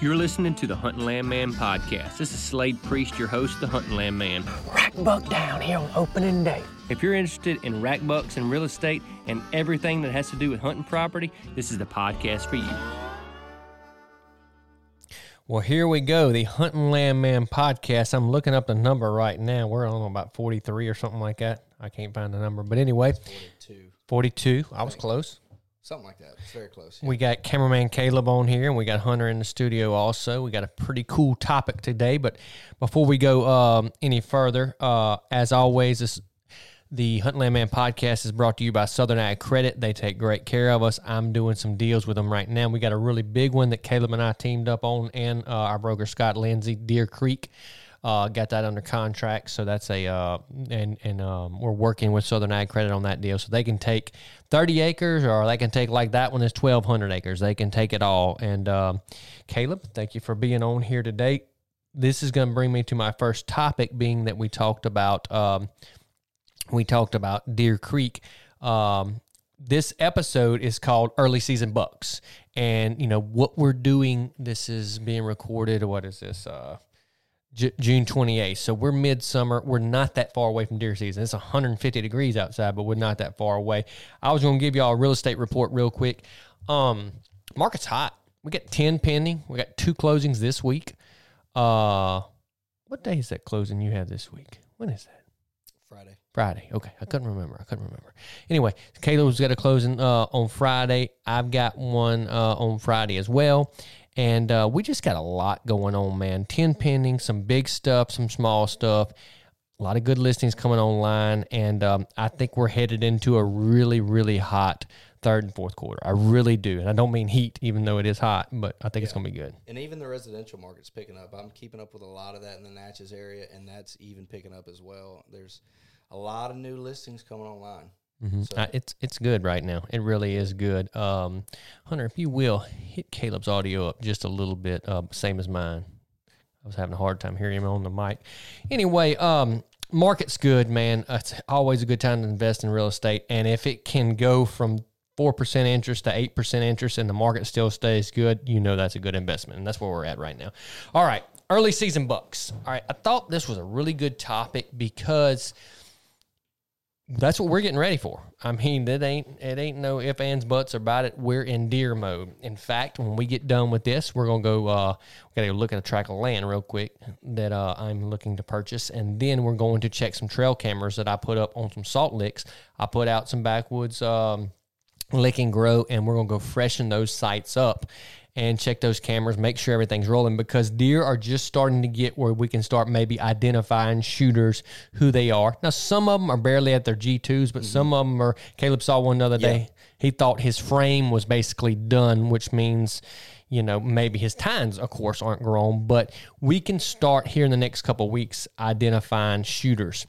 You're listening to the Hunting Land Man podcast. This is Slade Priest, your host, the Hunting Land Man. Rack buck down here on opening day. If you're interested in rack bucks and real estate and everything that has to do with hunting property, this is the podcast for you. Well, here we go. The Hunting Land Man podcast. I'm looking up the number right now. We're on about 43 or something like that. I can't find the number. But anyway, 42. 42. I was close. Something like that. It's very close. We got cameraman Caleb on here, and we got Hunter in the studio also. We got a pretty cool topic today. But before we go um, any further, uh, as always, this the Hunt Land Man podcast is brought to you by Southern Ag Credit. They take great care of us. I'm doing some deals with them right now. We got a really big one that Caleb and I teamed up on, and uh, our broker Scott Lindsay, Deer Creek. Uh, got that under contract, so that's a uh, and and um, we're working with Southern Ag Credit on that deal, so they can take 30 acres, or they can take like that one is 1,200 acres. They can take it all. And um, Caleb, thank you for being on here today. This is going to bring me to my first topic, being that we talked about um, we talked about Deer Creek. Um, this episode is called Early Season Bucks, and you know what we're doing. This is being recorded. What is this? Uh, J- June 28th. So we're midsummer. We're not that far away from deer season. It's 150 degrees outside, but we're not that far away. I was going to give y'all a real estate report real quick. Um, market's hot. We got 10 pending. We got two closings this week. Uh, what day is that closing you have this week? When is that? Friday. Friday. Okay, I couldn't remember. I couldn't remember. Anyway, Caleb's got a closing uh, on Friday. I've got one uh, on Friday as well. And uh, we just got a lot going on, man. 10 pending, some big stuff, some small stuff. A lot of good listings coming online. And um, I think we're headed into a really, really hot third and fourth quarter. I really do. And I don't mean heat, even though it is hot, but I think it's going to be good. And even the residential market's picking up. I'm keeping up with a lot of that in the Natchez area, and that's even picking up as well. There's a lot of new listings coming online. Mm-hmm. So- Uh, it's it's good right now. It really is good. Um, Hunter, if you will hit Caleb's audio up just a little bit, uh, same as mine. I was having a hard time hearing him on the mic. Anyway, um, market's good, man. Uh, It's always a good time to invest in real estate, and if it can go from four percent interest to eight percent interest, and the market still stays good, you know that's a good investment, and that's where we're at right now. All right, early season bucks. All right, I thought this was a really good topic because that's what we're getting ready for. I mean, it ain't it ain't no if ands buts about it. We're in deer mode. In fact, when we get done with this, we're gonna go. Uh, we gotta go look at a tract of land real quick that uh, I'm looking to purchase, and then we're going to check some trail cameras that I put up on some salt licks. I put out some backwoods um, lick and grow, and we're gonna go freshen those sites up and check those cameras, make sure everything's rolling because deer are just starting to get where we can start maybe identifying shooters who they are. Now, some of them are barely at their G2s, but some of them are. Caleb saw one the other day. He thought his frame was basically done, which means, You know, maybe his tines, of course, aren't grown, but we can start here in the next couple of weeks identifying shooters.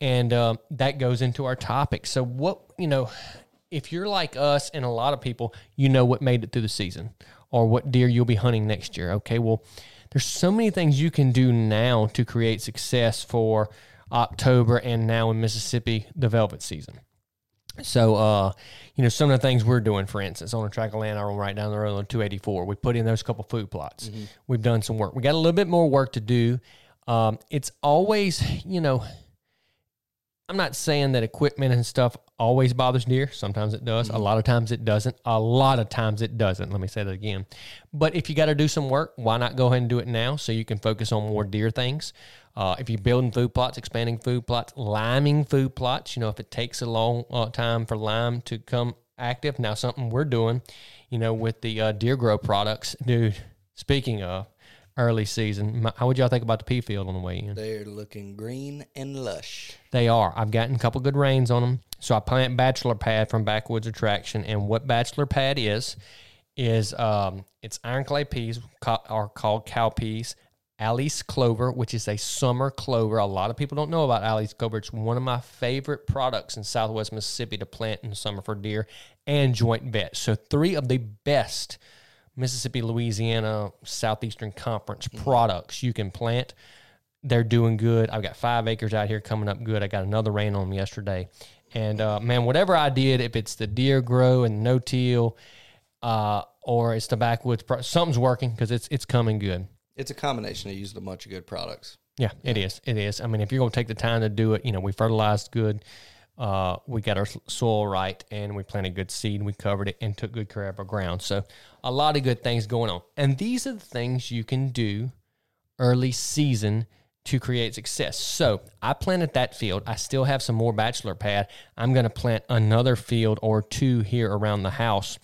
And uh, that goes into our topic. So, what, you know, if you're like us and a lot of people, you know what made it through the season or what deer you'll be hunting next year. Okay, well, there's so many things you can do now to create success for October and now in Mississippi, the velvet season. So, uh, you know, some of the things we're doing, for instance, on a track of land I run right down the road on 284, we put in those couple food plots. We've done some work. We got a little bit more work to do. Um, it's always, you know, I'm not saying that equipment and stuff always bothers deer. Sometimes it does. A lot of times it doesn't. A lot of times it doesn't. Let me say that again. But if you got to do some work, why not go ahead and do it now so you can focus on more deer things? Uh, if you're building food plots, expanding food plots, liming food plots, you know, if it takes a long uh, time for lime to come active, now something we're doing, you know, with the uh, deer grow products, dude. Speaking of early season, how would y'all think about the pea field on the way in? They're looking green and lush. They are. I've gotten a couple good rains on them. So I plant Bachelor Pad from Backwoods Attraction. And what Bachelor Pad is, is um, it's iron clay peas are called cow peas. Alyce clover, which is a summer clover. A lot of people don't know about Alyce clover. It's one of my favorite products in Southwest Mississippi to plant in the summer for deer and joint vetch. So three of the best Mississippi, Louisiana, Southeastern Conference products you can plant they're doing good. I've got five acres out here coming up good. I got another rain on them yesterday. And uh, man, whatever I did, if it's the deer grow and no teal, uh, or it's the backwoods, pro- something's working because it's it's coming good. It's a combination of using a bunch of good products. Yeah, it is. It is. I mean, if you're going to take the time to do it, you know, we fertilized good. Uh, we got our soil right and we planted good seed. We covered it and took good care of our ground. So, a lot of good things going on. And these are the things you can do early season to create success. So, I planted that field. I still have some more bachelor pad. I'm going to plant another field or two here around the house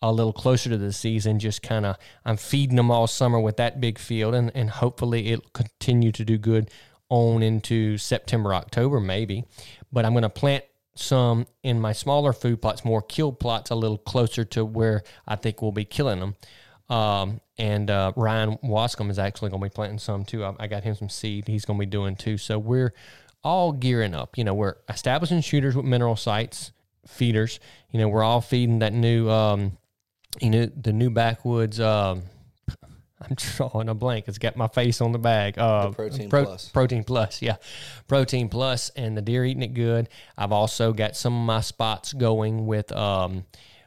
a little closer to the season. Just kind of, I'm feeding them all summer with that big field, and, and hopefully it'll continue to do good on into September, October, maybe. But I'm going to plant some in my smaller food plots, more kill plots, a little closer to where I think we'll be killing them. Um, and uh, Ryan Wascom is actually going to be planting some too. I, I got him some seed. He's going to be doing too. So we're all gearing up. You know, we're establishing shooters with mineral sites, feeders. You know, we're all feeding that new, um, you know, the new backwoods. Um, I'm drawing a blank. It's got my face on the bag. Uh, The Protein Pro- Plus. Protein Plus, yeah. Protein Plus, and the deer eating it good. I've also got some of my spots going with um,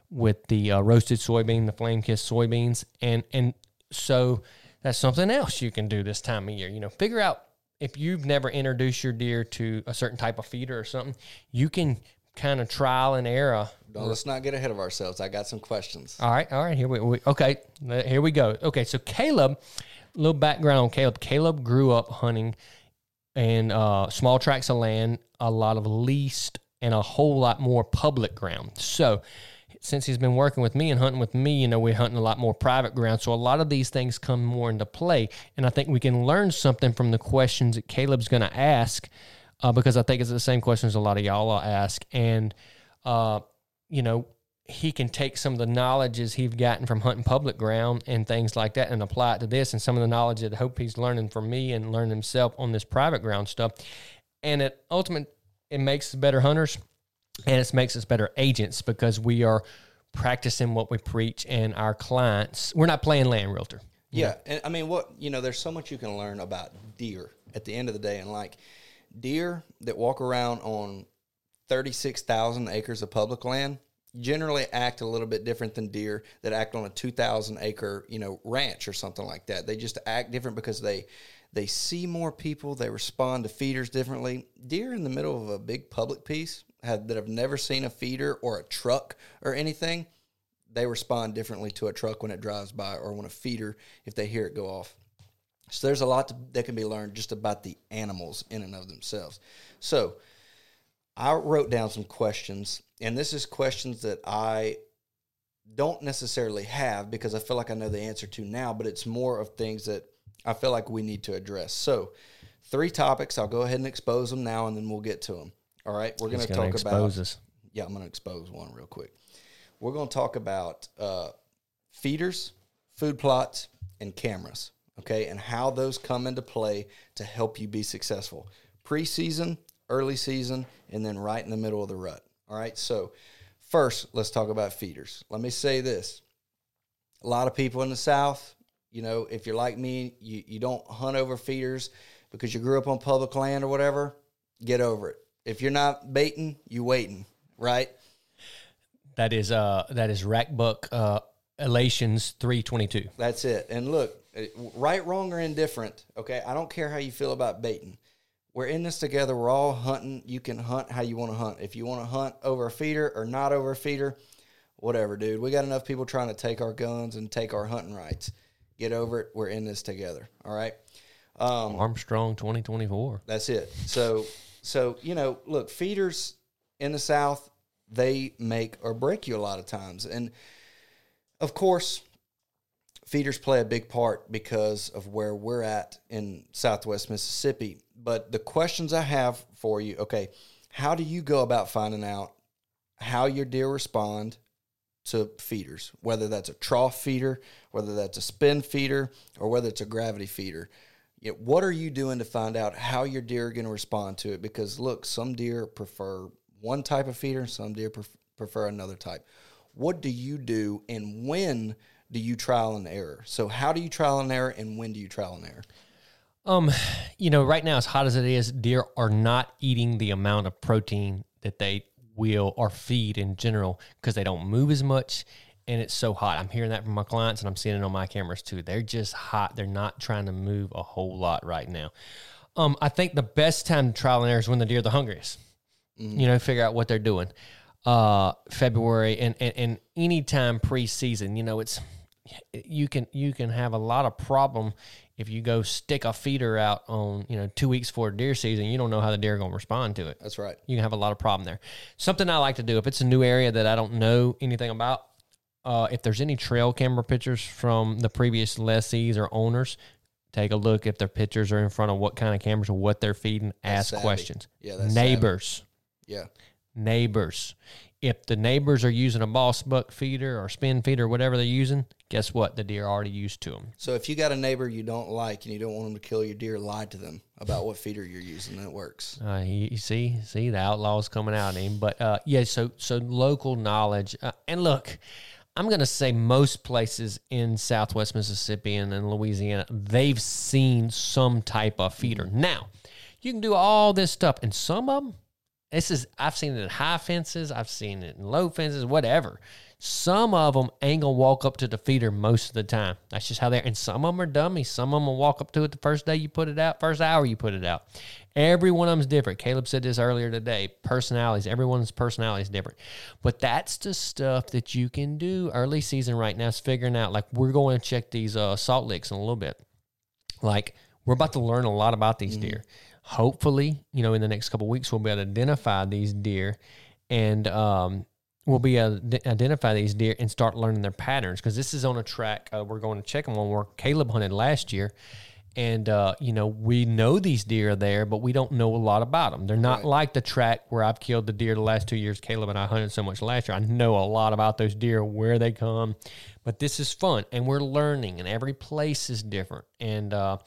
with the uh, roasted soybean, the flame kissed soybeans, and and so that's something else you can do this time of year. You know, figure out if you've never introduced your deer to a certain type of feeder or something, you can kind of trial and error No, let's not get ahead of ourselves. I got some questions. all right, all right. Here we, we okay. Here we go. Okay, so Caleb, little background on Caleb. Caleb grew up hunting in uh, small tracts of land, a lot of leased, and a whole lot more public ground. So, since he's been working with me and hunting with me, you know, we're hunting a lot more private ground. So a lot of these things come more into play, and I think we can learn something from the questions that Caleb's going to ask, uh, because I think it's the same questions a lot of y'all ask, and uh, you know, he can take some of the knowledges he's gotten from hunting public ground and things like that and apply it to this and some of the knowledge that I hope he's learning from me and learn himself on this private ground stuff. And it ultimate it makes us better hunters and it makes us better agents because we are practicing what we preach and our clients we're not playing land realtor. Yeah, and I mean, what you know, there's so much you can learn about deer at the end of the day, and like deer that walk around on thirty-six thousand acres of public land generally act a little bit different than deer that act on a two thousand acre, you know, ranch or something like that. They just act different because they they see more people, they respond to feeders differently. Deer in the middle of a big public piece have, that have never seen a feeder or a truck or anything they respond differently to a truck when it drives by or when a feeder if they hear it go off. So there's a lot to, that can be learned just about the animals in and of themselves. So I wrote down some questions, and this is questions that I don't necessarily have because I feel like I know the answer to now, but it's more of things that I feel like we need to address. So three topics. I'll go ahead and expose them now, and then we'll get to them. All right, we're going to gonna talk about us. yeah, I'm going to expose one real quick. We're going to talk about uh, feeders, food plots, and cameras. Okay, and how those come into play to help you be successful. Preseason, early season, and then right in the middle of the rut. All right, so first, let's talk about feeders. Let me say this a lot of people in the South, you know, if you're like me, you, you don't hunt over feeders because you grew up on public land or whatever, get over it. If you're not baiting, you waiting, right? That is uh that is Rackbuck uh Elations three twenty two. That's it. And look, right, wrong, or indifferent, okay? I don't care how you feel about baiting. We're in this together. We're all hunting. You can hunt how you want to hunt. If you want to hunt over a feeder or not over a feeder, whatever, dude. We got enough people trying to take our guns and take our hunting rights. Get over it. We're in this together. All right. Um, Armstrong twenty twenty four. That's it. So, so you know, look, feeders in the South, they make or break you a lot of times, and of course, feeders play a big part because of where we're at in Southwest Mississippi. But the questions I have for you, okay, how do you go about finding out how your deer respond to feeders, whether that's a trough feeder, whether that's a spin feeder, or whether it's a gravity feeder? what are you doing to find out how your deer are going to respond to it? Because look, some deer prefer one type of feeder, some deer pref- prefer another type. What do you do, and when do you trial and error? So, how do you trial and error, and when do you trial and error? Um, you know, right now, as hot as it is, deer are not eating the amount of protein that they will or feed in general because they don't move as much and it's so hot. I'm hearing that from my clients and I'm seeing it on my cameras too. They're just hot. They're not trying to move a whole lot right now. Um, I think the best time to trial and error is when the deer are the hungriest. Mm. You know, figure out what they're doing. Uh, February and, and, and anytime preseason, you know, it's you can you can have a lot of problem if you go stick a feeder out on you know two weeks for deer season you don't know how the deer are going to respond to it that's right you can have a lot of problem there something i like to do if it's a new area that i don't know anything about uh, if there's any trail camera pictures from the previous lessees or owners, take a look if their pictures are in front of what kind of cameras or what they're feeding. That's ask savvy. questions. Yeah, that's neighbors. Yeah. Neighbors. If the neighbors are using a boss buck feeder or spin feeder, or whatever they're using, guess what? The deer are already used to them. So if you got a neighbor you don't like and you don't want them to kill your deer, lie to them about what feeder you're using, That works. Uh, you, you see, see the outlaws coming out in him. But uh, yeah, so so local knowledge uh, and look I'm going to say most places in Southwest Mississippi and in Louisiana, they've seen some type of feeder. Now, you can do all this stuff, and some of them, this is I've seen it in high fences, I've seen it in low fences, whatever. Some of them ain't gonna walk up to the feeder most of the time. That's just how they're. And some of them are dummies. Some of them will walk up to it the first day you put it out, first hour you put it out. Every one of them's different. Caleb said this earlier today. Personalities, everyone's personality is different. But that's the stuff that you can do early season right now. Is figuring out like we're going to check these uh, salt licks in a little bit. Like we're about to learn a lot about these mm-hmm. deer. Hopefully, you know, in the next couple weeks, we'll be able to identify these deer and um, we'll be able to identify these deer and start learning their patterns because this is on a track uh, we're going to check them on where Caleb hunted last year. And, uh, you know, we know these deer are there, but we don't know a lot about them. They're not right. like the track where I've killed the deer the last two years. Caleb and I hunted so much last year. I know a lot about those deer, where they come. But this is fun, and we're learning, and every place is different. And uh,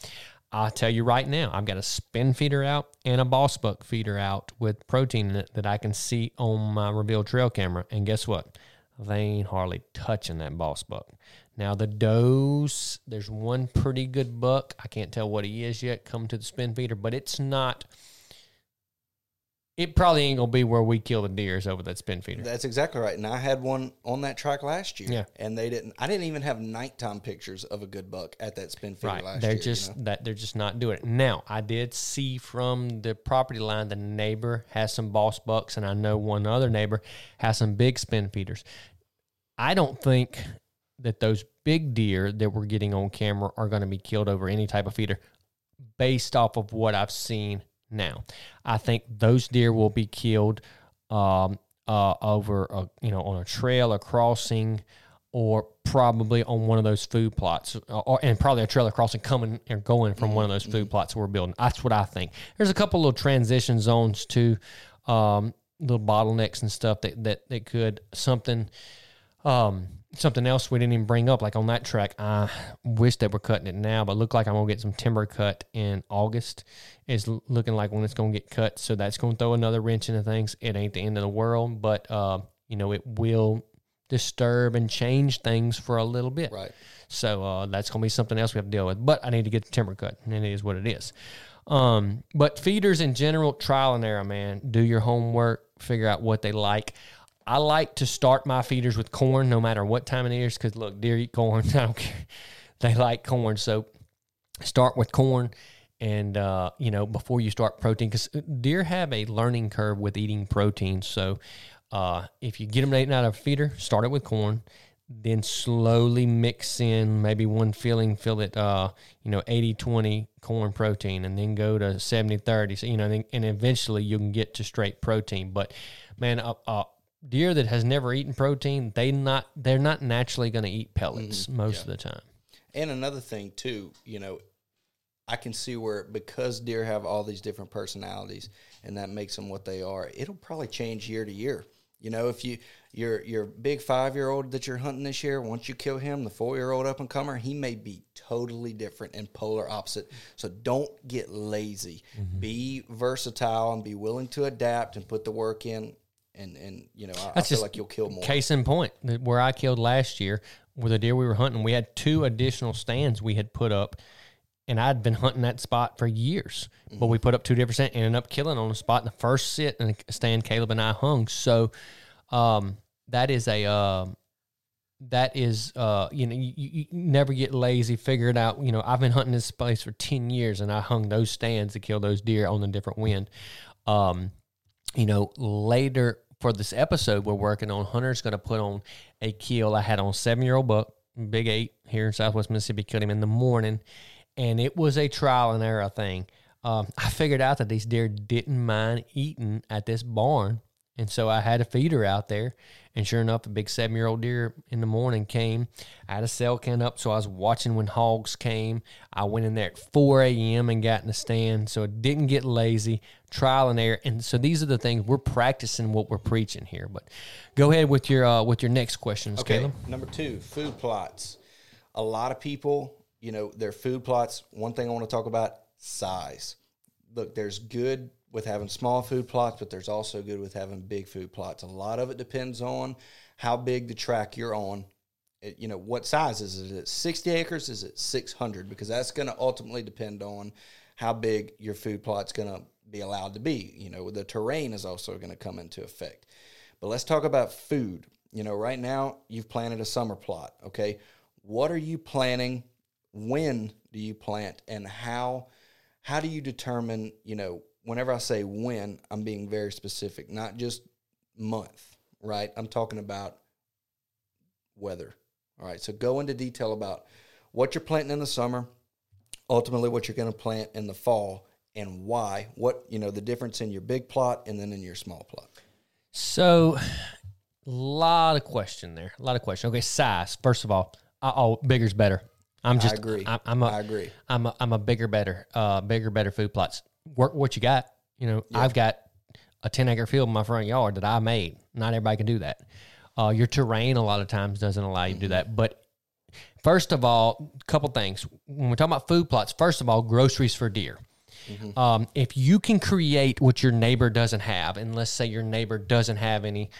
I'll tell you right now, I've got a spin feeder out and a boss buck feeder out with protein in it that I can see on my reveal trail camera. And guess what? They ain't hardly touching that boss buck. Now the does, there's one pretty good buck. I can't tell what he is yet. Come to the spin feeder, but it's not it probably ain't gonna be where we kill the deers over that spin feeder. That's exactly right. And I had one on that track last year. Yeah. And they didn't I didn't even have nighttime pictures of a good buck at that spin feeder right. last they're year. just you know? that they're just not doing it. Now, I did see from the property line the neighbor has some boss bucks and I know one other neighbor has some big spin feeders. I don't think that those big deer that we're getting on camera are going to be killed over any type of feeder based off of what I've seen now. I think those deer will be killed um, uh, over, a, you know, on a trail, a crossing, or probably on one of those food plots, uh, or, and probably a trailer crossing coming and going from one of those food plots we're building. That's what I think. There's a couple little transition zones too, um, little bottlenecks and stuff that that that could something. Um, something else we didn't even bring up, like on that track, I wish that we're cutting it now, but look like I'm gonna get some timber cut in August. It's looking like when it's gonna get cut, so that's gonna throw another wrench into things. It ain't the end of the world, but uh, you know it will disturb and change things for a little bit. Right. So uh, that's gonna be something else we have to deal with. But I need to get the timber cut, and it is what it is. Um, but feeders in general, trial and error, man. Do your homework, figure out what they like. I like to start my feeders with corn, no matter what time of the year, because look, deer eat corn. I don't care. They like corn, so start with corn, and uh, you know before you start protein, because deer have a learning curve with eating protein. So uh, if you get them eating out of a feeder, start it with corn then slowly mix in maybe one filling, fill it, uh, you know, 80 20 corn protein, and then go to 70 30. So, you know, and eventually you can get to straight protein. But man, a, a deer that has never eaten protein, they not they're not naturally going to eat pellets mm-hmm. most of the time. And another thing too, you know, I can see where because deer have all these different personalities and that makes them what they are, it'll probably change year to year. You know, if you your your big five year old that you're hunting this year, once you kill him, the four year old up and comer, he may be totally different and polar opposite. So don't get lazy. Mm-hmm. Be versatile and be willing to adapt and put the work in. And and you know, I, I That's feel just like you'll kill more. Case in point, where I killed last year with a deer we were hunting, we had two additional stands we had put up, and I'd been hunting that spot for years. But we put up two different stands, and ended up killing on the spot in the first sit and stand Caleb and I hung. So um, that is a uh, that is uh, you know you, you never get lazy. Figure it out. You know I've been hunting this place for ten years, and I hung those stands to kill those deer on a different wind. Um, you know, later for this episode we're working on, Hunter's going to put on a kill I had on seven year old buck, big eight here in Southwest Mississippi. Killed him in the morning, and it was a trial and error thing. Um, I figured out that these deer didn't mind eating at this barn, and so I had a feeder out there. And sure enough, a big seven year old deer in the morning came. I had a cell can up, so I was watching when hogs came. I went in there at 4 a.m. and got in the stand, so it didn't get lazy. Trial and error, and so these are the things we're practicing what we're preaching here. But go ahead with your uh, with your next questions, Okay, Caleb. number two, food plots. A lot of people, you know, their food plots. One thing I want to talk about size. Look, there's good with having small food plots, but there's also good with having big food plots. A lot of it depends on how big the track you're on. It- you know, what size is it? Is it 60 acres? Is it 600? Because that's going to ultimately depend on how big your food plot's going to be allowed to be. You know, the terrain is also going to come into effect. But let's talk about food. You know, right now you've planted a summer plot. Okay. What are you planting? When do you plant? And how how do you determine, you know, whenever I say when, I'm being very specific, not just month, right? I'm talking about weather. All right. So go into detail about what you're planting in the summer, ultimately what you're going to plant in the fall and why. What, you know, the difference in your big plot and then in your small plot. So, a lot of question there. A lot of question. Okay, size. First of all, oh, bigger's better. I'm just. I agree. I'm, I'm a, I agree. I'm a, I'm a bigger, better, uh, bigger, better food plots. Work what you got. You know, I've got a 10 acre field in my front yard that I made. Not everybody can do that. Uh, your terrain a lot of times doesn't allow you to do that. But first of all, a couple things. When we're talking about food plots, first of all, groceries for deer. Um, if you can create what your neighbor doesn't have, and let's say your neighbor doesn't have any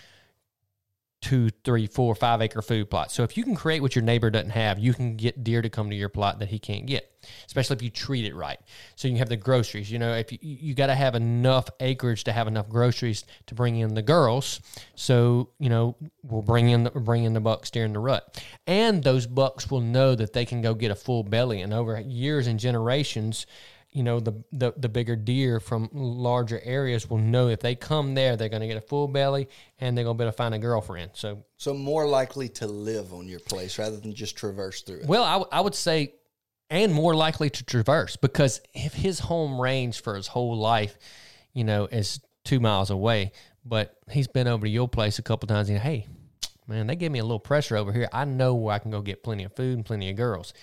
two, three, four, five acre food plots. So if you can create what your neighbor doesn't have, you can get deer to come to your plot that he can't get, especially if you treat it right. So you have the groceries. You know, if you, you got to have enough acreage to have enough groceries to bring in the girls. So you know we'll bring in the, bring in the bucks during the rut, and those bucks will know that they can go get a full belly. And over years and generations, you know the, the the bigger deer from larger areas will know if they come there they're going to get a full belly and they're going to be able to find a girlfriend so So more likely to live on your place rather than just traverse through it. well I, w- I would say and more likely to traverse because if his home range for his whole life you know is two miles away but he's been over to your place a couple times and hey man they gave me a little pressure over here i know where i can go get plenty of food and plenty of girls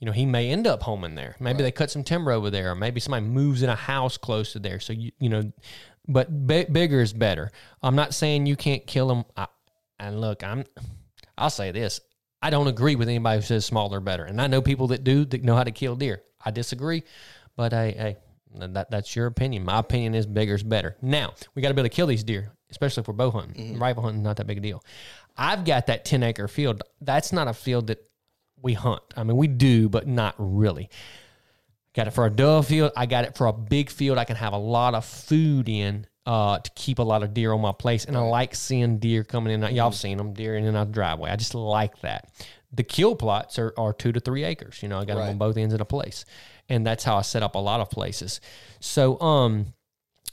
you know, he may end up homing there. Maybe they cut some timber over there, or maybe somebody moves in a house close to there. So you, you know, but bi- bigger is better. I'm not saying you can't kill them. I, and look, I'm, I'll say this: I don't agree with anybody who says smaller better. And I know people that do that know how to kill deer. I disagree, but hey, hey, that, that's your opinion. My opinion is bigger is better. Now, we got to be able to kill these deer, especially if we're bow hunting. Mm-hmm. Rifle hunting, not that big a deal. I've got that 10 acre field. That's not a field that we hunt. I mean, we do, but not really. Got it for a dove field. I got it for a big field. I can have a lot of food in uh, to keep a lot of deer on my place. And I like seeing deer coming in. Y'all have seen them, deer in and out the driveway. I just like that. The kill plots are, are two to three acres. You know, I got them on both ends of the place. And that's how I set up a lot of places. So, um,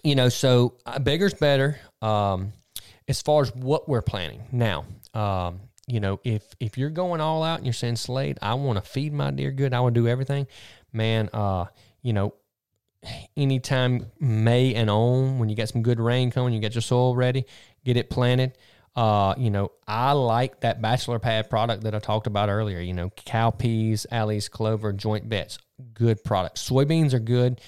you know, so uh, bigger's better. Um, as far as what we're planning now, um, you know, if if you're going all out and you're saying Slade, I want to feed my deer good, I want to do everything, man. Uh, you know, anytime May and on, when you get some good rain coming, you get your soil ready, get it planted. Uh, you know, I like that bachelor pad product that I talked about earlier. You know, cow peas, Alyce, clover, joint vetch, good products. Soybeans are good,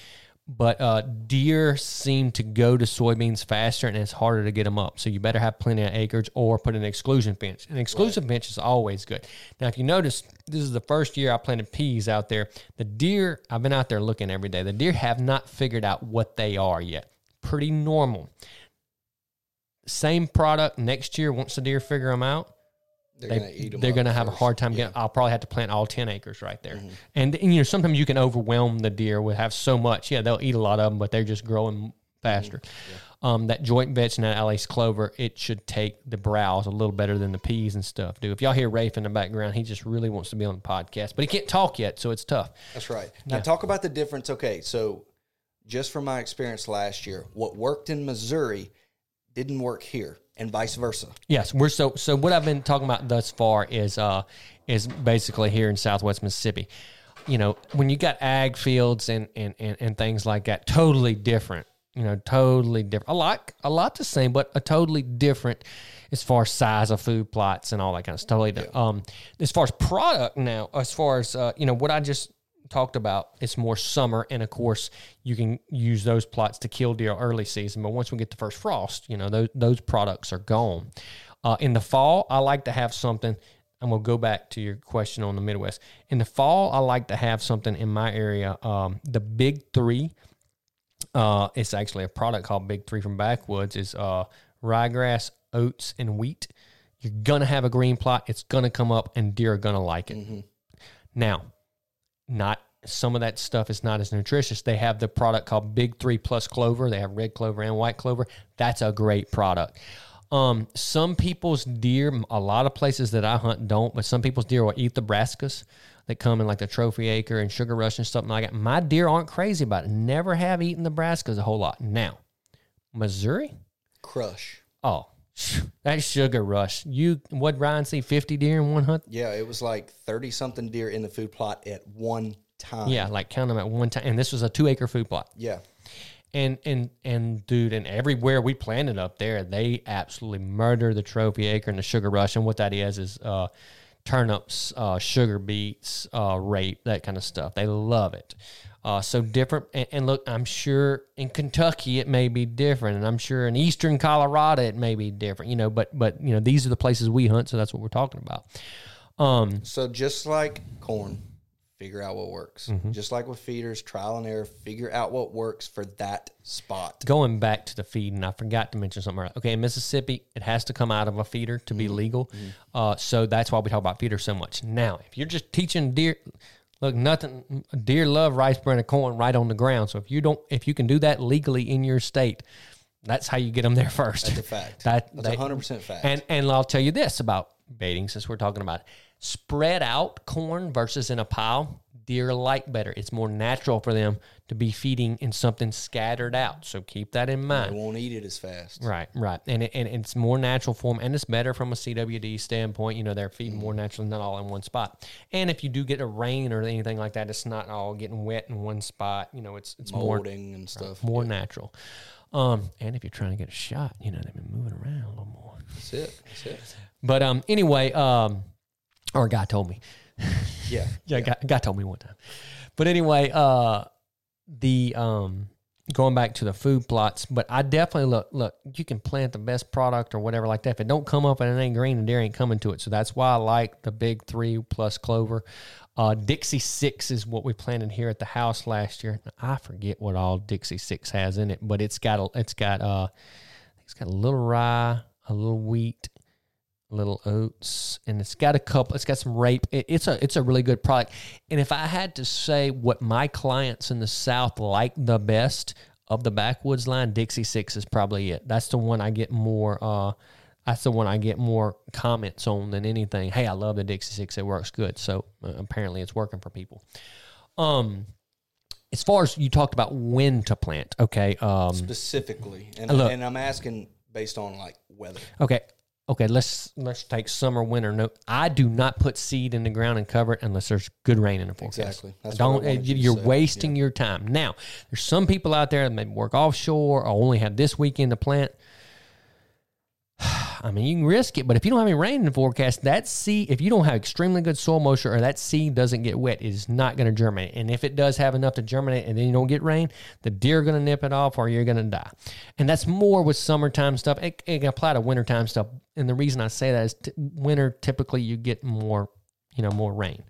but uh, deer seem to go to soybeans faster, and it's harder to get them up. So you better have plenty of acreage or put an exclusion fence. An exclusion fence is always good. Now, if you notice, this is the first year I planted peas out there. The deer, I've been out there looking every day. The deer have not figured out what they are yet. Pretty normal. Same product next year. Once the deer figure them out, They're they, gonna they're going to have a hard time Yeah. getting. I'll probably have to plant all ten acres right there, and, and, you know sometimes you can overwhelm the deer with have so much. Yeah, they'll eat a lot of them, but they're just growing faster. Um, that joint vetch and that Alyce clover, it should take the browse a little better than the peas and stuff. Do if y'all hear Rafe in the background, he just really wants to be on the podcast, but he can't talk yet, so it's tough. That's right. Now talk about the difference. Okay, so just from my experience last year, what worked in Missouri didn't work here, and vice versa. Yes, we're so so. What I've been talking about thus far is uh is basically here in Southwest Mississippi. You know, when you got ag fields and and and, and things like that, totally different. You know, totally different. A lot, a lot the same, but a totally different as far as size of food plots and all that kind of stuff. Totally different. Um, as far as product now, as far as uh, you know, what I just talked about, it's more summer, and of course, you can use those plots to kill deer early season. But once we get the first frost, you know, those those products are gone. Uh, in the fall, I like to have something. I'm gonna go back to your question on the Midwest. In the fall, I like to have something in my area. Um, the Big Three. Uh, it's actually a product called Big Three from Backwoods. Is uh, ryegrass, oats, and wheat. You're gonna have a green plot. It's gonna come up, and deer are gonna like it. Now, not some of that stuff is not as nutritious. They have the product called Big Three Plus Clover. They have red clover and white clover. That's a great product. Um, some people's deer, a lot of places that I hunt don't, but some people's deer will eat the brassicas that come in like the trophy acre and sugar rush and something like that. My deer aren't crazy about it. Never have eaten the brassicas a whole lot. Now, Missouri, Crush. oh, that sugar rush. You what Ryan see fifty deer in one hunt? Yeah, it was like thirty something deer in the food plot at one time. Yeah, like count them at one time. And this was a two acre food plot. yeah. And and and dude, and everywhere we planted up there, they absolutely murder the trophy acre and the sugar rush. And what that is is uh, turnips, uh, sugar beets, uh, rape, that kind of stuff. They love it. Uh, so different. And, and look, I'm sure in Kentucky it may be different, and I'm sure in Eastern Colorado it may be different. You know, but but you know these are the places we hunt, so that's what we're talking about. Um, So just like corn, figure out what works. Mm-hmm. Just like with feeders, trial and error, figure out what works for that spot. going back to the feeding, I forgot to mention something. earlier. Okay, in Mississippi, it has to come out of a feeder to be legal. Uh, so that's why we talk about feeders so much. Now, if you're just teaching deer, look, nothing. Deer love rice bran and corn right on the ground. So if you don't, if you can do that legally in your state, that's how you get them there first. That's a fact. That That's they- 100% fact. And and I'll tell you this about baiting, since we're talking about it. spread out corn versus in a pile. Deer like better. It's more natural for them to be feeding in something scattered out. So keep that in mind. They won't eat it as fast. Right, right, and it, and it's more natural for them, and it's better from a CWD standpoint. You know, they're feeding more naturally, not all in one spot. And if you do get a rain or anything like that, it's not all getting wet in one spot. You know, it's it's more Molding and stuff. more natural. Um, and if you're trying to get a shot, you know, they've been moving around a little more. That's it. That's it. But um, anyway, um, a guy told me. Yeah. Yeah, Guy, guy told me one time. But anyway, uh, the um, going back to the food plots, but I definitely look look. You can plant the best product or whatever like that. If it don't come up and it ain't green, the deer ain't coming to it. So that's why I like the big three plus clover. Uh, Dixie Six is what we planted here at the house last year. I forget what all Dixie Six has in it, but it's got a it's got uh it's got a little rye, a little wheat, little oats, and it's got a couple. It's got some rape. It, it's a it's a really good product. And if I had to say what my clients in the South like the best of the backwoods line, Dixie Six is probably it. That's the one I get more. Uh, that's the one I get more comments on than anything. Hey, I love the Dixie Six. It works good. So uh, apparently, it's working for people. Um, as far as you talked about when to plant, okay. Um, specifically, and, Look. and I'm asking based on like weather. Okay. Okay, let's let's take summer, winter. No, I do not put seed in the ground and cover it unless there's good rain in the forecast. Exactly. That's Don't. what I you to you're wasting your time. Now, there's some people out there that maybe work offshore or only have this weekend to plant. I mean, you can risk it, but if you don't have any rain in the forecast, that seed, if you don't have extremely good soil moisture or that seed doesn't get wet, it is not going to germinate. And if it does have enough to germinate and then you don't get rain, the deer are going to nip it off or you're going to die. And that's more with summertime stuff. It, it can apply to wintertime stuff. And the reason I say that is t- winter, typically you get more, you know, more rain.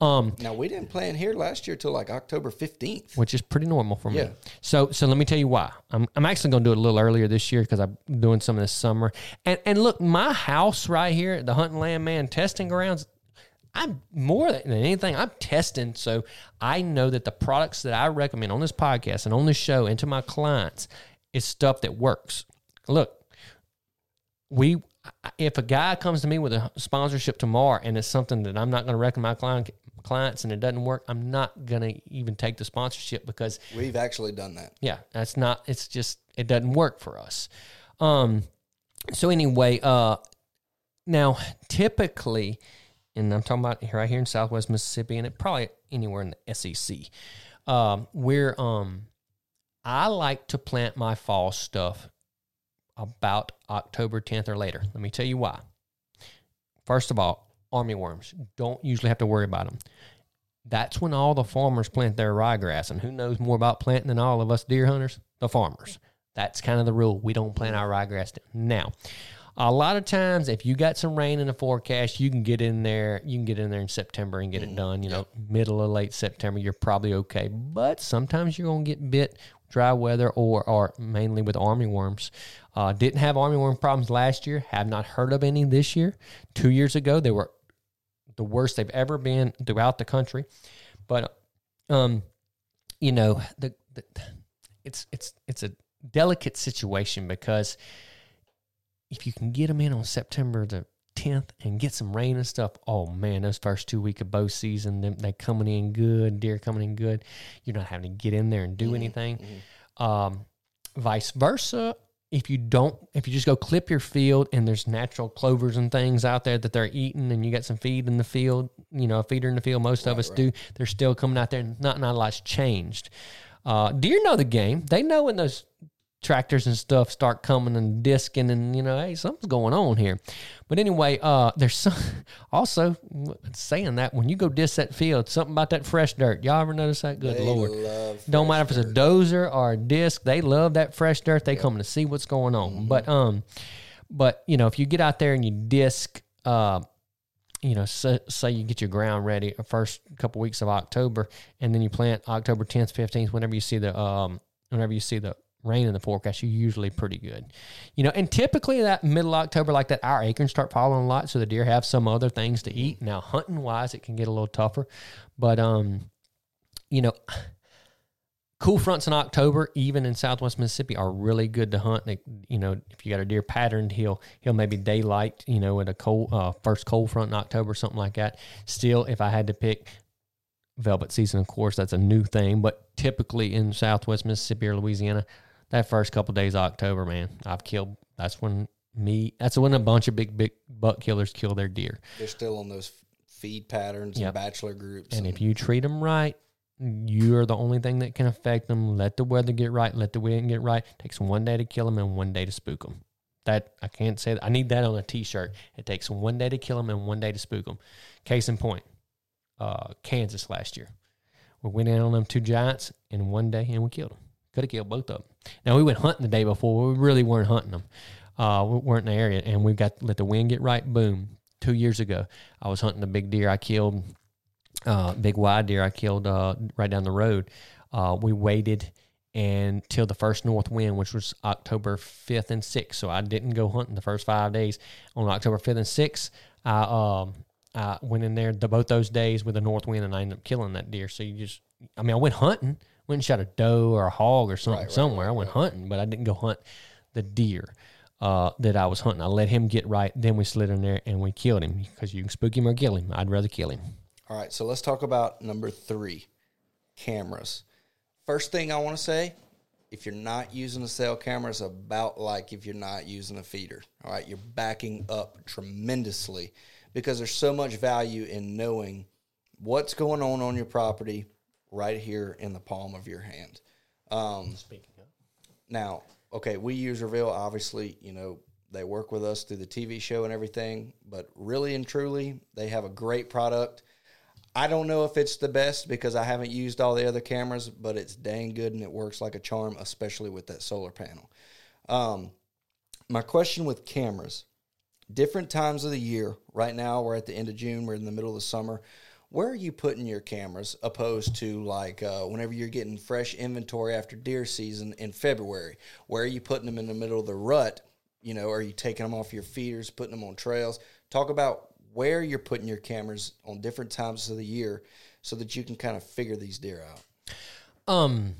Um, Now we didn't plan here last year till like October 15th. which is pretty normal for me. Yeah. So so let me tell you why. I'm I'm actually going to do it a little earlier this year because I'm doing some of this summer. And and look, my house right here, the Hunting Land Man testing grounds. I'm more than anything. I'm testing, so I know that the products that I recommend on this podcast and on this show and to my clients is stuff that works. Look, we if a guy comes to me with a sponsorship tomorrow and it's something that I'm not going to recommend my client clients and it doesn't work, I'm not going to even take the sponsorship because We've actually done that. yeah, that's not. It's just it doesn't work for us. Um. So anyway, uh, now typically, and I'm talking about right here in Southwest Mississippi, and it probably anywhere in the SEC, um, where um, I like to plant my fall stuff about October 10th or later. Let me tell you why. First of all, army worms don't usually have to worry about them that's when all the farmers plant their ryegrass. And who knows more about planting than all of us deer hunters? The farmers. That's kind of the rule. We don't plant our ryegrass. Now, a lot of times, if you got some rain in the forecast, you can get in there. You can get in there in September and get it mm, done. You know, middle of late September, you're probably okay. But sometimes you're gonna get bit dry weather or or mainly with army worms. Uh, didn't have army worm problems last year. Have not heard of any this year. Two years ago, they were the worst they've ever been throughout the country. But um, you know, the, the it's it's it's a delicate situation because if you can get them in on September the 10th and get some rain and stuff, oh man, those first two week of bow season, them they coming in good, deer coming in good. You're not having to get in there and do anything. Um, vice versa, if you don't, if you just go clip your field and there's natural clovers and things out there that they're eating, and you got some feed in the field, you know, a feeder in the field, most of us do. They're still coming out there, and not not a lot's changed. Uh, deer know the game. They know when those tractors and stuff start coming and disking and you know hey something's going on here. But anyway uh there's some also saying that when you go disc that field something about that fresh dirt. Y'all ever notice that? Good They lord. love don't matter if it's a dozer or a disc they love that fresh dirt. They come to see what's going on. Mm-hmm. but um but you know if you get out there and you disc uh you know, say, say you get your ground ready the first couple weeks of October, and then you plant October 10th, 15th, whenever you see the um, whenever you see the rain in the forecast, you're usually pretty good. You know, and typically that middle October like that, our acorns start falling a lot, so the deer have some other things to eat. Now, hunting wise, it can get a little tougher, but um, you know. Cool fronts in October, even in Southwest Mississippi, are really good to hunt. They, you know, if you got a deer patterned, he'll he'll maybe daylight, you know, at a cold uh, first cold front in October, something like that. Still, if I had to pick velvet season, of course, that's a new thing. But typically in Southwest Mississippi or Louisiana, that first couple days of October, man, I've killed. That's when me. That's when a bunch of big big buck killers kill their deer. They're still on those feed patterns Yep. and bachelor groups. And if you treat them right, you're the only thing that can affect them. Let the weather get right. Let the wind get right. takes one day to kill them and one day to spook them. That I can't say. That. I need that on a T-shirt. It takes one day to kill them and one day to spook them. Case in point, uh, Kansas last year, we went in on them two giants in one day and we killed them Could have killed both of them. Now we went hunting the day before. We really weren't hunting them. Uh, we weren't in the area, and we got let the wind get right. Boom. Two years ago, I was hunting a big deer. I killed uh, big wide deer. I killed uh, right down the road. Uh, we waited until the first north wind, which was October fifth and sixth. So I didn't go hunting the first five days. On October fifth and sixth, I um I went in there the, both those days with a north wind, and I ended up killing that deer. So you just, I mean, I went hunting, went and shot a doe or a hog or something somewhere. I went hunting, but I didn't go hunt the deer. Uh, that I was hunting. I let him get right. Then we slid in there and we killed him because you can spook him or kill him. I'd rather kill him. All right, so let's talk about number three cameras. First thing I want to say if you're not using a cell camera, it's about like if you're not using a feeder. All right, you're backing up tremendously because there's so much value in knowing what's going on on your property right here in the palm of your hand. Um, Speaking of. now, okay, we use Reveal. Obviously, you know they work with us through the TV show and everything, but really and truly, they have a great product. I don't know if it's the best because I haven't used all the other cameras, but it's dang good and it works like a charm, especially with that solar panel. Um, my question with cameras different times of the year. Right now, we're at the end of June, we're in the middle of the summer. Where are you putting your cameras opposed to like uh, whenever you're getting fresh inventory after deer season in February? Where are you putting them in the middle of the rut? You know, are you taking them off your feeders, putting them on trails? Talk about where you're putting your cameras on different times of the year so that you can kind of figure these deer out. Um.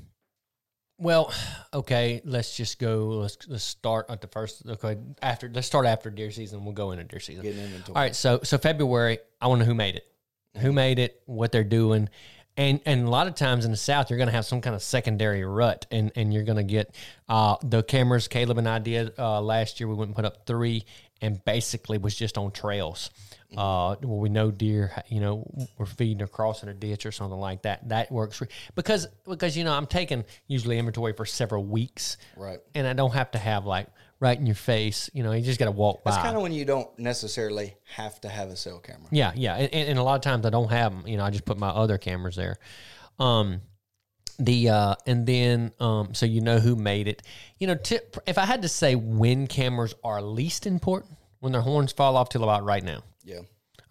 Well, okay. Let's just go. Let's let's start at the first. Okay, after let's start after deer season. We'll go into deer season. Get an inventory. All right. So so February. I want to know who made it. Who made it? What they're doing. And, and a lot of times in the south, you're going to have some kind of secondary rut, and, and you're going to get uh, the cameras. Caleb and I did uh, last year. We went and put up three, and basically was just on trails uh, where we know deer, you know, we're feeding or crossing a ditch or something like that. That works re- because because you know I'm taking usually inventory for several weeks, Right. and I don't have to have like right in your face. You know, you just got to walk by. That's kind of when you don't necessarily have to have a cell camera. Yeah, yeah, and, and and a lot of times I don't have them. You know, I just put my other cameras there. Um, the uh, and then um, so you know who made it. You know, tip, if I had to say when cameras are least important, when their horns fall off till about right now. Yeah.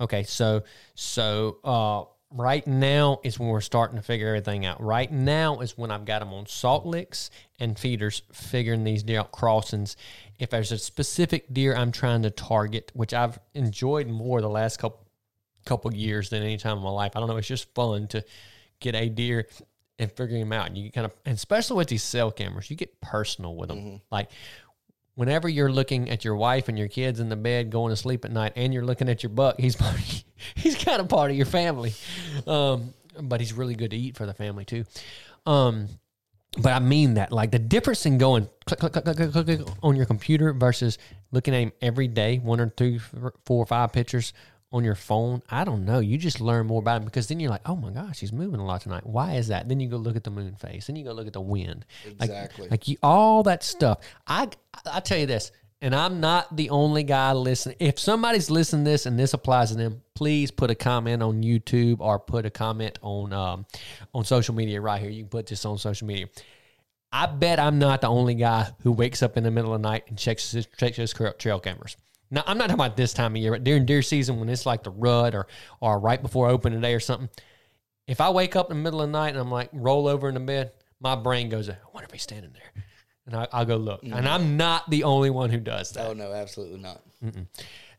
Okay, so so uh, right now is when we're starting to figure everything out. Right now is when I've got them on salt licks and feeders, figuring these deer out crossings. If there's a specific deer I'm trying to target, which I've enjoyed more the last couple couple years than any time in my life. I don't know. It's just fun to get a deer and figure them out. And you kind of, and especially with these cell cameras, you get personal with them. Mm-hmm. Like whenever you're looking at your wife and your kids in the bed going to sleep at night, and you're looking at your buck, he's he's kind of part of your family. Um, but he's really good to eat for the family too. Um, but I mean that, like the difference in going click, click, click, click, click, click on your computer versus looking at him every day, one or two, four or five pictures on your phone. I don't know. You just learn more about him because then you're like, oh my gosh, he's moving a lot tonight. Why is that? Then you go look at the moon phase. Then you go look at the wind. Like- Exactly. Like, you, all that stuff. I I tell you this, and I'm not the only guy listening. If somebody's listening to this and this applies to them, please put a comment on YouTube or put a comment on um, on social media right here. You can put this on social media. I bet I'm not the only guy who wakes up in the middle of the night and checks his, checks his trail cameras. Now, I'm not talking about this time of year, but during deer season when it's like the rut or or right before opening day or something. If I wake up in the middle of the night and I'm like roll over in the bed, my brain goes, "I wonder if he's standing there," and I, I'll go look. And I'm not the only one who does that Oh no, absolutely not.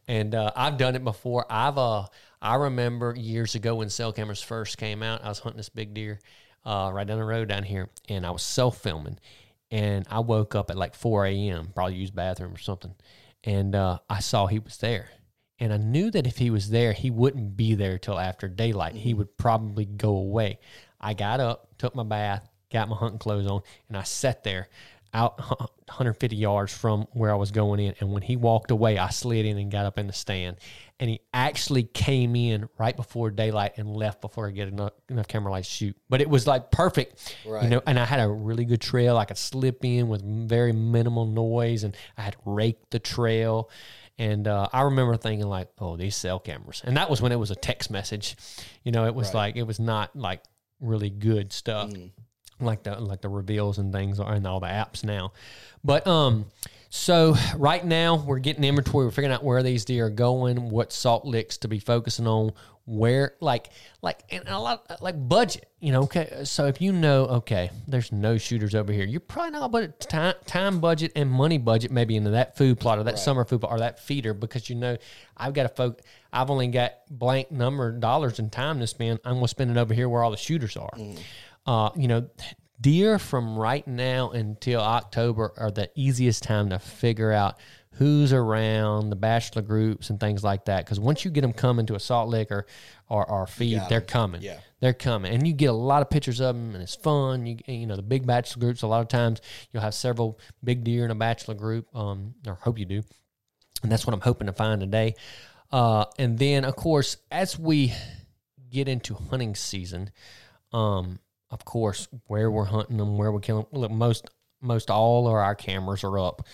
and uh, I've done it before. I've uh, I remember years ago when cell cameras first came out. I was hunting this big deer uh, right down the road down here, and I was self filming, and I woke up at like four a.m. Probably used bathroom or something, and uh, I saw he was there. And I knew that if he was there, he wouldn't be there till after daylight. He would probably go away. I got up, took my bath, got my hunting clothes on, and I sat there out 150 yards from where I was going in. And when he walked away, I slid in and got up in the stand. And he actually came in right before daylight and left before I get enough, enough camera light to shoot. But it was like perfect, Right. you know. And I had a really good trail. I could slip in with very minimal noise, and I had raked the trail. And uh, I remember thinking like, "Oh, these cell cameras," and that was when it was a text message. You know, it was like it was not like really good stuff. Like the like the reveals and things are and all the apps now. But um, so right now we're getting inventory. We're figuring out where these deer are going, what salt licks to be focusing on, where like like and a lot like budget. You know, okay. So if you know, okay, there's no shooters over here, you're probably not to time time budget and money budget maybe into that food plot or that summer food plot or that feeder because you know I've got to folk. I've only got blank number of dollars and time to spend. I'm going to spend it over here where all the shooters are. Uh, you know, deer from right now until October are the easiest time to figure out who's around the bachelor groups and things like that. Because once you get them coming to a salt lick or or, or feed, they're coming. Yeah. They're coming, and you get a lot of pictures of them, and it's fun. You you know the big bachelor groups. A lot of times you'll have several big deer in a bachelor group, um, or hope you do, and that's what I'm hoping to find today. Uh, and then of course, as we get into hunting season, um, of course, where we're hunting them, where we're killing. Them. Look, most most all of our cameras are up.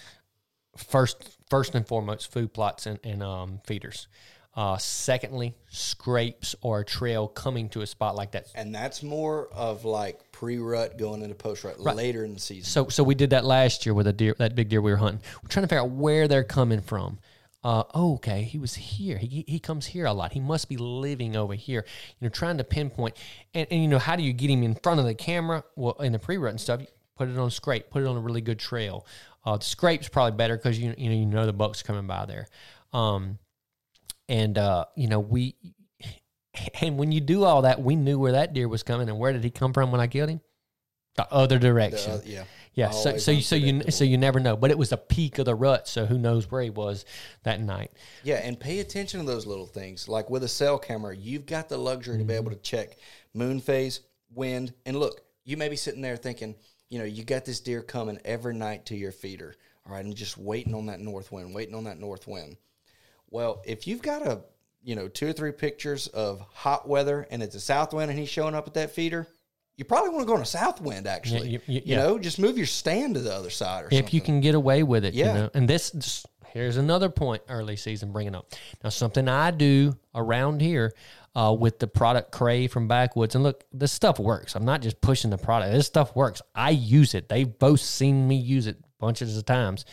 First, first and foremost, food plots and, and um, feeders. Uh, secondly, scrapes or a trail coming to a spot like that. And that's more of like pre rut going into post rut later in the season. So, so we did that last year with a deer, that big deer we were hunting. We're trying to figure out where they're coming from. Uh, oh, okay, he was here. He, he comes here a lot. He must be living over here. You know, trying to pinpoint. And, and you know, how do you get him in front of the camera? Well, in the pre-rut and stuff, you put it on scrape. Put it on a really good trail. Uh, the scrape's probably better because you you know you know the buck's coming by there. Um, and uh, you know we, and when you do all that, we knew where that deer was coming and where did he come from when I killed him? The other direction. Uh, yeah. Yeah, so so you so you so you never know, but it was the peak of the rut, so who knows where he was that night? Yeah, and pay attention to those little things. Like with a cell camera, you've got the luxury to be mm-hmm. able to check moon phase, wind, and look, you may be sitting there thinking, you know, you got this deer coming every night to your feeder. All right, I'm just waiting on that north wind, waiting on that north wind. Well, if you've got a, you know, two or three pictures of hot weather and it's a south wind and he's showing up at that feeder, you probably want to go on a south wind actually. you- you, you- yeah. know, just move your stand to the other side or If something. you can get away with it, Yeah. you know. And this, just, here's another point early season bringing up. Now, something I do around here uh, with the product Crave from Backwoods, and look, this stuff works. I'm not just pushing the product. This stuff works. I use it. They've both seen me use it bunches of times.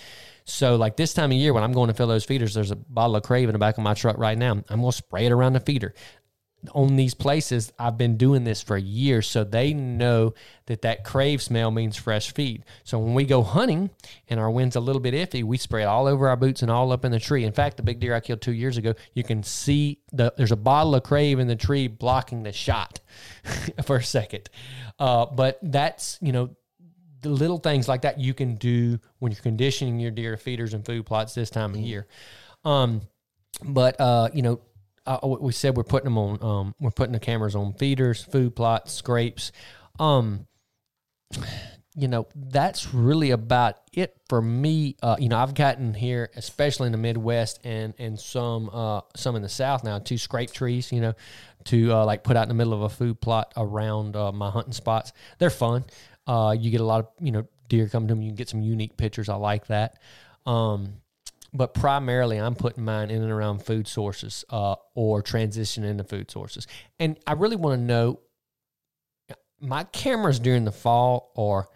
So, like this time of year when I'm going to fill those feeders, there's a bottle of Crave in the back of my truck right now. I'm going to spray it around the feeder on these places i've been doing this for years so they know that that crave smell means fresh feed. So when we go hunting and our wind's a little bit iffy we spray it all over our boots and all up in the tree. In fact the big deer i killed two years ago you can see the there's a bottle of crave in the tree blocking the shot for a second. Uh, but that's you know the little things like that you can do when you're conditioning your deer feeders and food plots this time of year. Um, but uh, you know, uh, we said we're putting them on. Um, we're putting the cameras on feeders, food plots, scrapes. Um, you know, that's really about it for me. Uh, you know, I've gotten here, especially in the Midwest and and some uh, some in the South now, two scrape trees. You know, to uh, like put out in the middle of a food plot around uh, my hunting spots. They're fun. Uh, you get a lot of you know deer coming to them. You can get some unique pictures. I like that. Um, but primarily I'm putting mine in and around food sources uh, or transition into food sources. And I really want to know my cameras during the fall or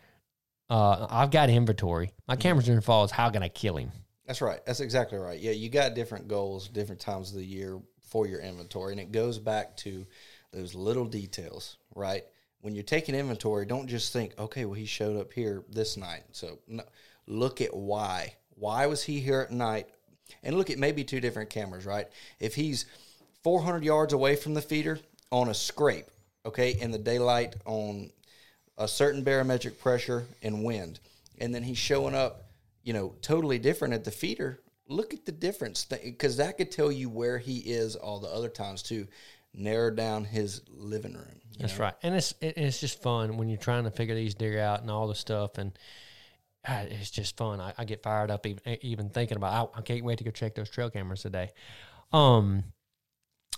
uh, I've got inventory. My cameras during the fall is how can I kill him? That's right. That's exactly right. Yeah, you got different goals, different times of the year for your inventory, and it goes back to those little details, right? When you're taking inventory, don't just think, okay, well, he showed up here this night. So no, look at why. Why was he here at night? And look at maybe two different cameras, right? If he's 400 yards away from the feeder on a scrape, okay, in the daylight on a certain barometric pressure and wind, and then he's showing up, you know, totally different at the feeder. Look at the difference, because that could tell you where he is all the other times too. Narrow down his living room. That's know? right. And it's it, it's just fun when you're trying to figure these deer out and all the stuff and it's just fun. I, I get fired up even even thinking about. I, I can't wait to go check those trail cameras today. Um,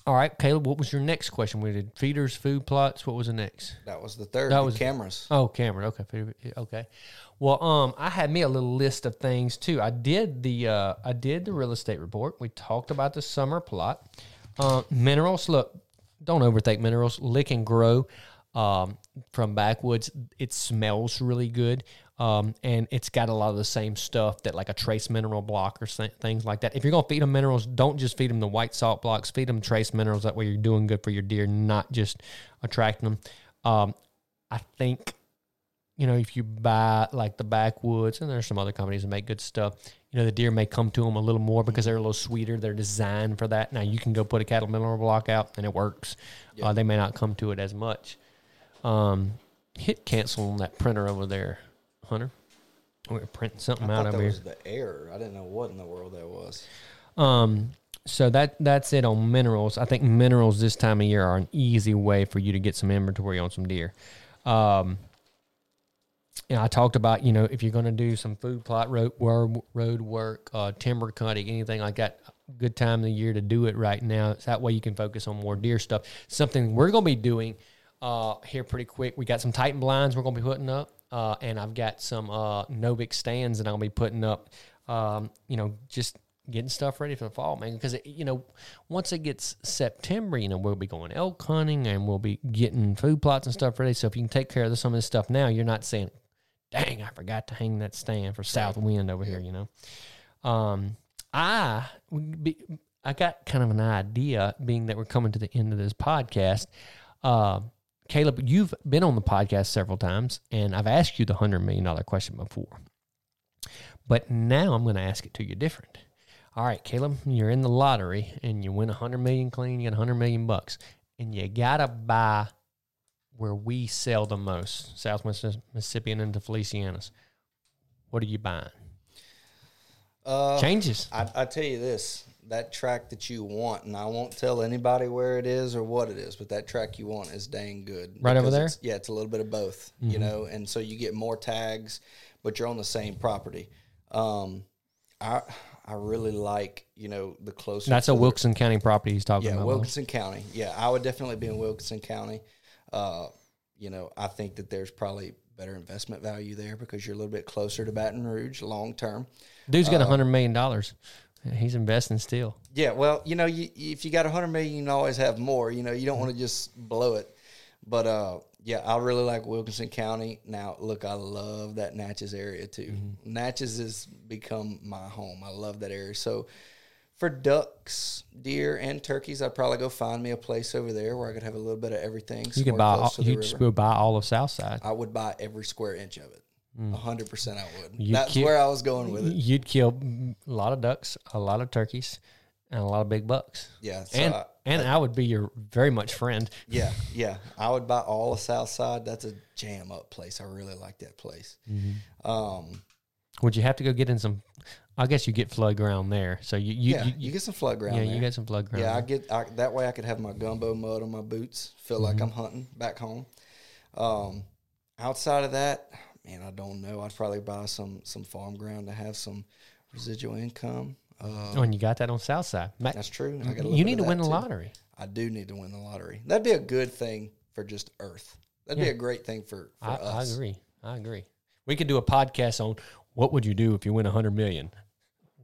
all right, Caleb. What was your next question? We did feeders, food plots. What was the next? That was the third. That the was- cameras. Oh, camera. Okay, okay. Well, um, I had me a little list of things too. I did the uh, I did the real estate report. We talked about the summer plot. Uh, minerals. Look, don't overthink minerals. Lick and grow. Um, from backwoods. It smells really good, um, and it's got a lot of the same stuff that like a trace mineral block or things like that. If you're gonna feed them minerals, don't just feed them the white salt blocks. Feed them trace minerals. That way, you're doing good for your deer, not just attracting them. Um, I think you know, if you buy like the backwoods, and there's some other companies that make good stuff, you know, the deer may come to them a little more because they're a little sweeter. They're designed for that. Now you can go put a cattle mineral block out and it works. Uh, they may not come to it as much. Um, hit cancel on that printer over there, Hunter. We're printing something I out over here. was the error. I didn't know what in the world that was. Um, so that that's it on minerals. I think minerals this time of year are an easy way for you to get some inventory on some deer. Um, you know, I talked about you know if you're going to do some food plot road road, work, uh, timber cutting, anything like that. Good time of the year to do it right now. So that way you can focus on more deer stuff. Something we're going to be doing uh, here pretty quick. We got some Titan blinds we're going to be putting up, uh, and I've got some uh, Novik stands that I'll be putting up. Um, you know, just getting stuff ready for the fall, man. Because you know, once it gets September, you know, we'll be going elk hunting and we'll be getting food plots and stuff ready. So if you can take care of some of this stuff now, you're not saying, "Dang, I forgot to hang that stand for South Wind over here." You know, um, I be, I got kind of an idea, being that we're coming to the end of this podcast. Uh, Caleb, you've been on the podcast several times, and I've asked you the hundred million dollar question before. But now I'm going to ask it to you different. All right, Caleb, you're in the lottery and you win a hundred million clean, you get a hundred million bucks, and you gotta buy where we sell the most, Southwest Mississippi and into Felicianas. What are you buying? Uh, Changes. I, I tell you this: that track that you want, and I won't tell anybody where it is or what it is, but that track you want is dang good. Right over there? it's- yeah, it's a little bit of both, you know, and so you get more tags, but you're on the same property. Um, I I really like you know the closer. That's a Wilkinson County property he's talking Yeah, about. Yeah, Wilkinson County. Yeah, I would definitely be in Wilkinson County. Uh, you know, I think that there's probably better investment value there because you're a little bit closer to Baton Rouge long term. Dude's uh, got a hundred million dollars. He's investing still. Yeah, well, you know, you, if you got a hundred million, you can always have more. You know, you don't want to just blow it. But uh, yeah, I really like Wilkinson County. Now, look, I love that Natchez area too. Natchez has become my home. I love that area. So, for ducks, deer, and turkeys, I'd probably go find me a place over there where I could have a little bit of everything. You could buy. All, you just river. buy all of Southside. I would buy every square inch of it. A hundred percent, I would. You'd That's keep- where I was going with it. You'd kill a lot of ducks, a lot of turkeys, and a lot of big bucks. Yeah, so and I- and I would be your very much friend. Yeah, yeah. I would buy all of South Side. That's a jam up place. I really like that place. Mm-hmm. Um, Would you have to go get in some? I guess you get flood ground there, so you you, yeah, you, you, get some flood ground. yeah there. you get some flood ground. Yeah, I get I, that way. I could have my gumbo mud on my boots. Feel like Mm-hmm. I'm hunting back home. Um, outside of that, man, I don't know. I'd probably buy some some farm ground to have some residual income. Uh, oh, and you got that on Southside. Ma- that's true. You need to win the too. lottery. I do need to win the lottery. That'd be a good thing for just Earth. That'd be a great thing for, for I, I agree. I agree. We could do a podcast on what would you do if you win a hundred million.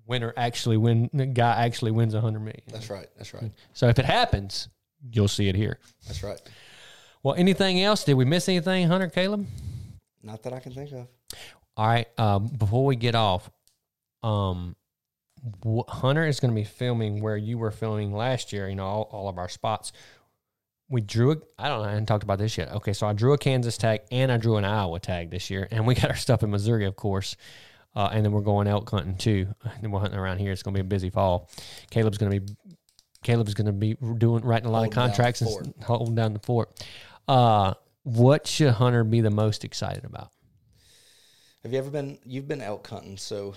Winner actually win. The guy actually wins a hundred million. That's right. That's right. So if it happens, you'll see it here. That's right. Well, anything else? Did we miss anything, Hunter Caleb? Not that I can think of. All right. Um, before we get off, um, Hunter is going to be filming where you were filming last year. You know, all, all of our spots. We drew a. I don't know. I haven't talked about this yet. Okay, so I drew a Kansas tag and I drew an Iowa tag this year, and we got our stuff in Missouri, of course. Uh, and then we're going elk hunting too. And then we're hunting around here. It's going to be a busy fall. Caleb's going to be. Caleb's going to be doing writing a lot Holding of contracts and holding down the fort. Uh, what should Hunter be the most excited about? Have you ever been? You've been elk hunting, so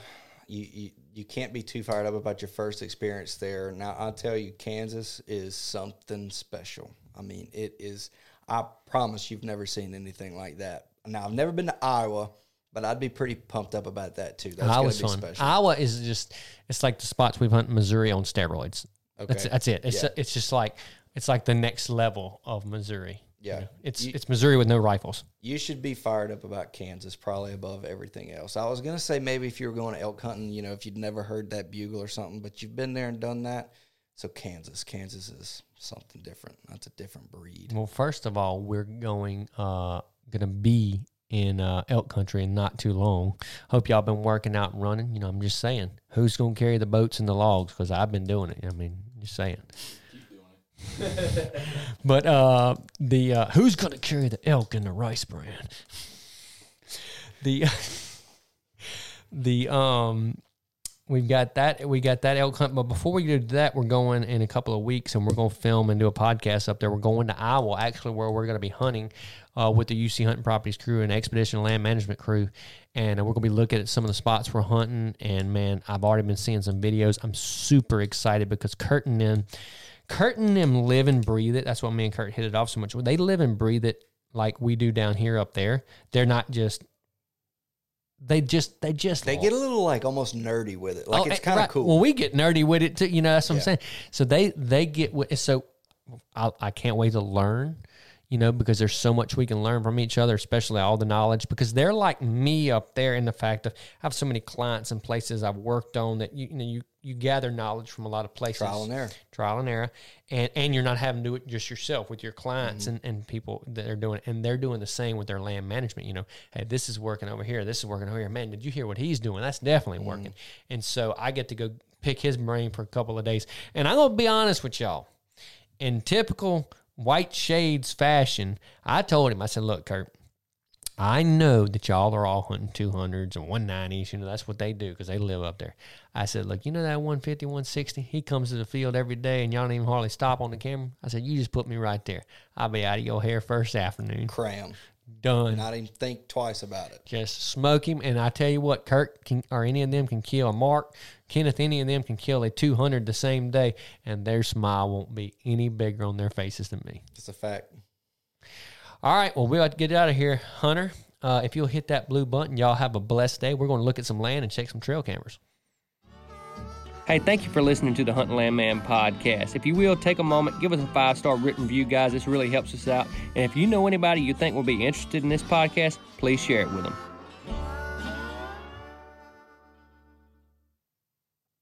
you, you you can't be too fired up about your first experience there. Now I'll tell you, Kansas is something special. I mean, it is. I promise you've never seen anything like that. Now I've never been to Iowa, but I'd be pretty pumped up about that too. That's gonna Iowa's be fun. special. Iowa is just it's like the spots we've hunted Missouri on steroids. That's Okay. that's it. It's Yeah. it's just like it's like the next level of Missouri. You Yeah. know? It's You- it's Missouri with no rifles. you should be fired up about Kansas, probably above everything else. I was gonna say maybe if you were going to elk hunting, you know, if you'd never heard that bugle or something, but you've been there and done that, So Kansas, Kansas is something different. That's a different breed. Well, first of all, we're going uh gonna be in uh, elk country in not too long. Hope y'all been working out and running. You know, I'm just saying, who's gonna carry the boats and the logs? Because I've been doing it. I mean, just saying. but uh, the uh, who's gonna carry the elk and the rice brand? The the um we've got that we got that elk hunt. But before we do that we're going in a couple of weeks and we're going to film and do a podcast up there. We're going to iowa actually where we're going to be hunting uh, with the uc hunting properties crew and expedition land management crew. And uh, we're going to be looking at some of the spots we're hunting. And man i've already been seeing some videos. I'm super excited because and them kurt and them live and breathe it that's what me and kurt hit it off so much they live and breathe it like we do down here up there they're not just they just they just They get a little like almost nerdy with it. Like Oh, it's eh, kind of right. cool. Well, we get nerdy with it too. You know, that's what I'm saying. So they they get so I, I can't wait to learn. You know, because there's so much we can learn from each other, especially all the knowledge. Because they're like me up there in the fact of I have so many clients and places I've worked on that you, you know you you gather knowledge from a lot of places. Trial and error. Trial and error, and and you're not having to do it just yourself with your clients Mm-hmm. and, and people that are doing it, and they're doing the same with their land management. You know, hey, this is working over here. This is working over here. Man, did you hear what he's doing? That's definitely Mm-hmm. working. And so I get to go pick his brain for a couple of days. And I'm gonna be honest with y'all. In typical white shades fashion, I told him, I said, look, Kurt, I know that y'all are all hunting 200s and 190s. You know, that's what they do because they live up there. I said, look, you know that 150, 160? He comes to the field every day and y'all don't even hardly stop on the camera. I said, you just put me right there. I'll be out of your hair first afternoon. Cram. Done. Not even think twice about it. Just smoke him. And I tell you what, Kirk can, or any of them can kill a Mark, Kenneth, any of them can kill a 200 the same day, and their smile won't be any bigger on their faces than me. It's a fact. All right, well, we'll have to get out of here, Hunter. Uh, if you'll hit that blue button, y'all have a blessed day. We're going to look at some land and check some trail cameras. Hey, thank you for listening to the Hunt and Landman podcast. If you will, take a moment, give us a five star written review, guys. This really helps us out. And if you know anybody you think will be interested in this podcast, please share it with them.